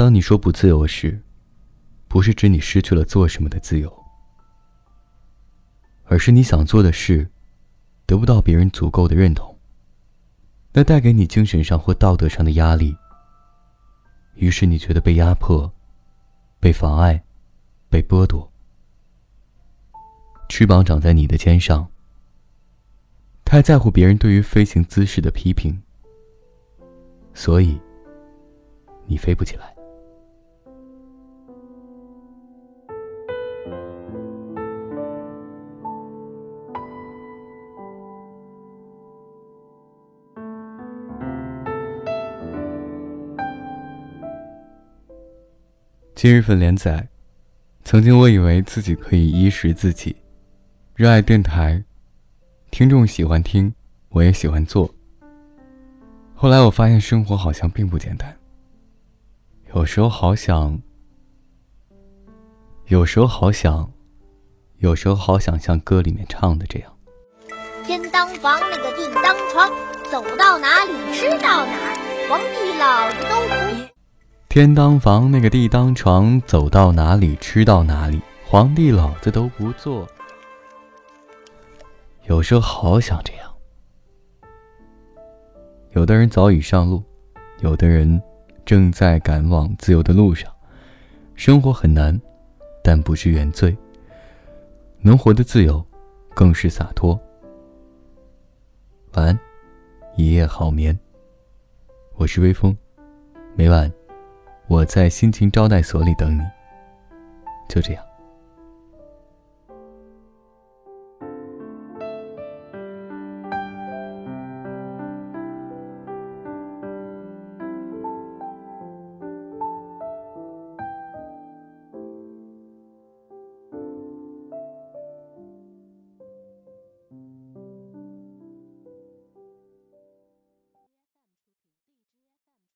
当你说不自由时，不是指你失去了做什么的自由，而是你想做的事得不到别人足够的认同，那带给你精神上或道德上的压力。于是你觉得被压迫、被妨碍、被剥夺。翅膀长在你的肩上，太在乎别人对于飞行姿势的批评，所以你飞不起来。今日份连载，曾经我以为自己可以衣食自己。热爱电台，听众喜欢听，我也喜欢做。后来我发现生活好像并不简单。有时候好想，有时候好想，有时候好想像歌里面唱的这样。天当房那个地当床，走到哪里吃到哪儿，皇帝老子都不。天当房那个地当床，走到哪里吃到哪里，皇帝老子都不做。有时候好想这样。有的人早已上路，有的人正在赶往自由的路上。生活很难，但不是原罪。能活得自由，更是洒脱。晚安，一夜好眠。我是微风，每晚我在心情招待所里等你。就这样。